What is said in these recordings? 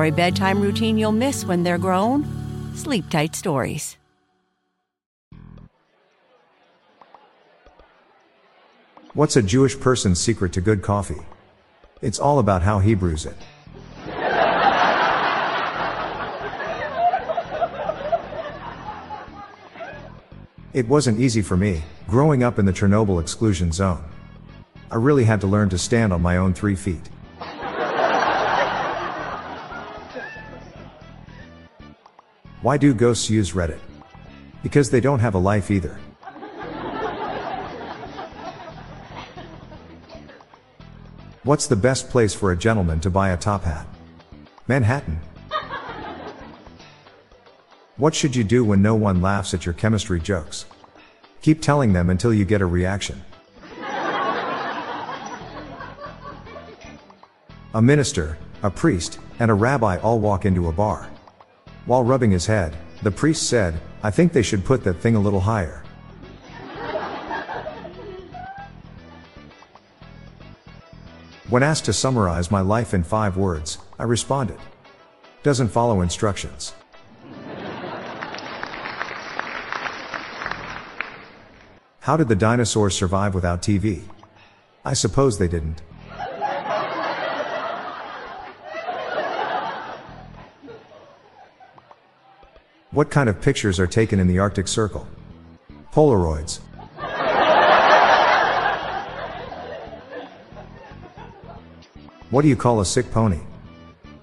For a bedtime routine you'll miss when they're grown, Sleep Tight Stories. What's a Jewish person's secret to good coffee? It's all about how he brews it. It wasn't easy for me, growing up in the Chernobyl exclusion zone. I really had to learn to stand on my own three feet. Why do ghosts use Reddit? Because they don't have a life either. What's the best place for a gentleman to buy a top hat? Manhattan. What should you do when no one laughs at your chemistry jokes? Keep telling them until you get a reaction. A minister, a priest, and a rabbi all walk into a bar. While rubbing his head, the priest said, I think they should put that thing a little higher. When asked to summarize my life in five words, I responded. Doesn't follow instructions. How did the dinosaurs survive without TV? I suppose they didn't. What kind of pictures are taken in the Arctic Circle? Polaroids. What do you call a sick pony?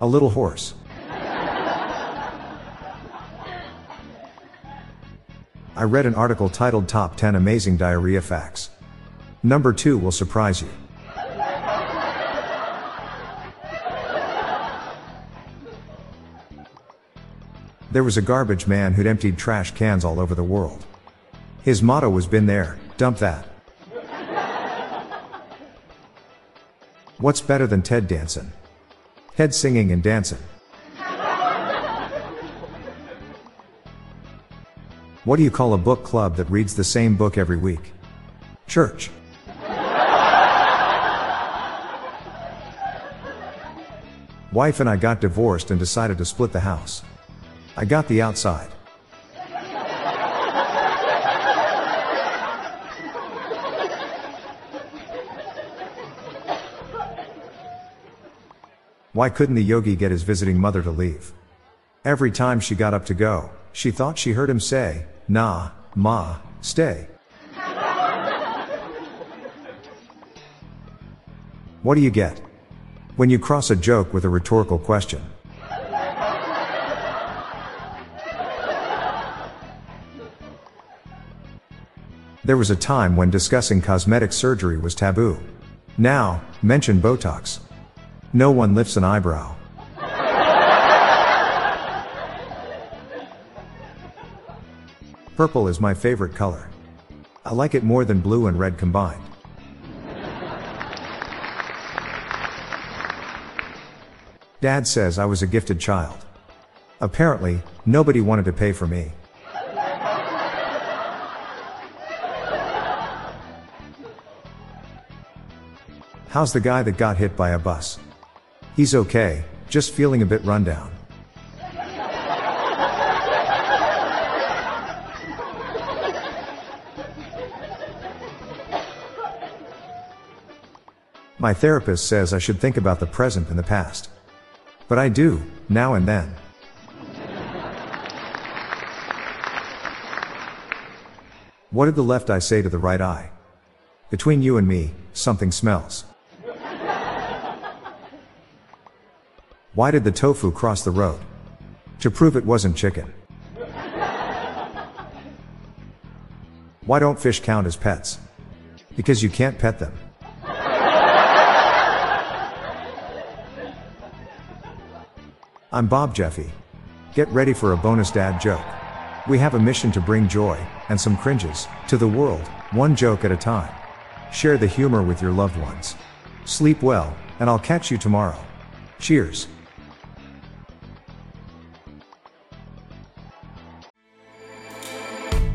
A little horse. I read an article titled Top 10 Amazing Diarrhea Facts. Number 2 will surprise you. There was a garbage man who'd emptied trash cans all over the world. His motto was been there, dump that. What's better than Ted Danson? Head singing and dancing. What do you call a book club that reads the same book every week? Church. Wife and I got divorced and decided to split the house. I got the outside. Why couldn't the yogi get his visiting mother to leave? Every time she got up to go, she thought she heard him say, Nah, Ma, stay. What do you get? When you cross a joke with a rhetorical question. There was a time when discussing cosmetic surgery was taboo. Now, mention Botox. No one lifts an eyebrow. Purple is my favorite color. I like it more than blue and red combined. Dad says I was a gifted child. Apparently, nobody wanted to pay for me. How's the guy that got hit by a bus? He's okay, just feeling a bit rundown. My therapist says I should think about the present and the past. But I do, now and then. What did the left eye say to the right eye? Between you and me, something smells. Why did the tofu cross the road? To prove it wasn't chicken. Why don't fish count as pets? Because you can't pet them. I'm Bob Jeffy. Get ready for a bonus dad joke. We have a mission to bring joy, and some cringes, to the world, one joke at a time. Share the humor with your loved ones. Sleep well, and I'll catch you tomorrow. Cheers.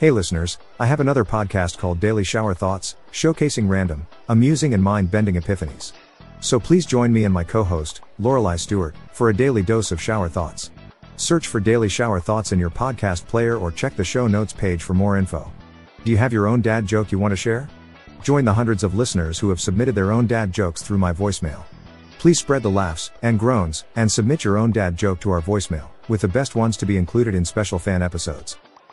Hey listeners, I have another podcast called Daily Shower Thoughts, showcasing random, amusing, and mind bending epiphanies. So please join me and my co host, Lorelai Stewart, for a daily dose of shower thoughts. Search for Daily Shower Thoughts in your podcast player or check the show notes page for more info. Do you have your own dad joke you want to share? Join the hundreds of listeners who have submitted their own dad jokes through my voicemail. Please spread the laughs and groans and submit your own dad joke to our voicemail, with the best ones to be included in special fan episodes.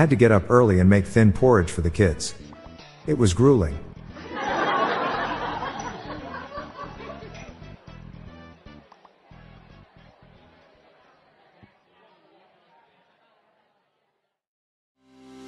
Had to get up early and make thin porridge for the kids. It was grueling.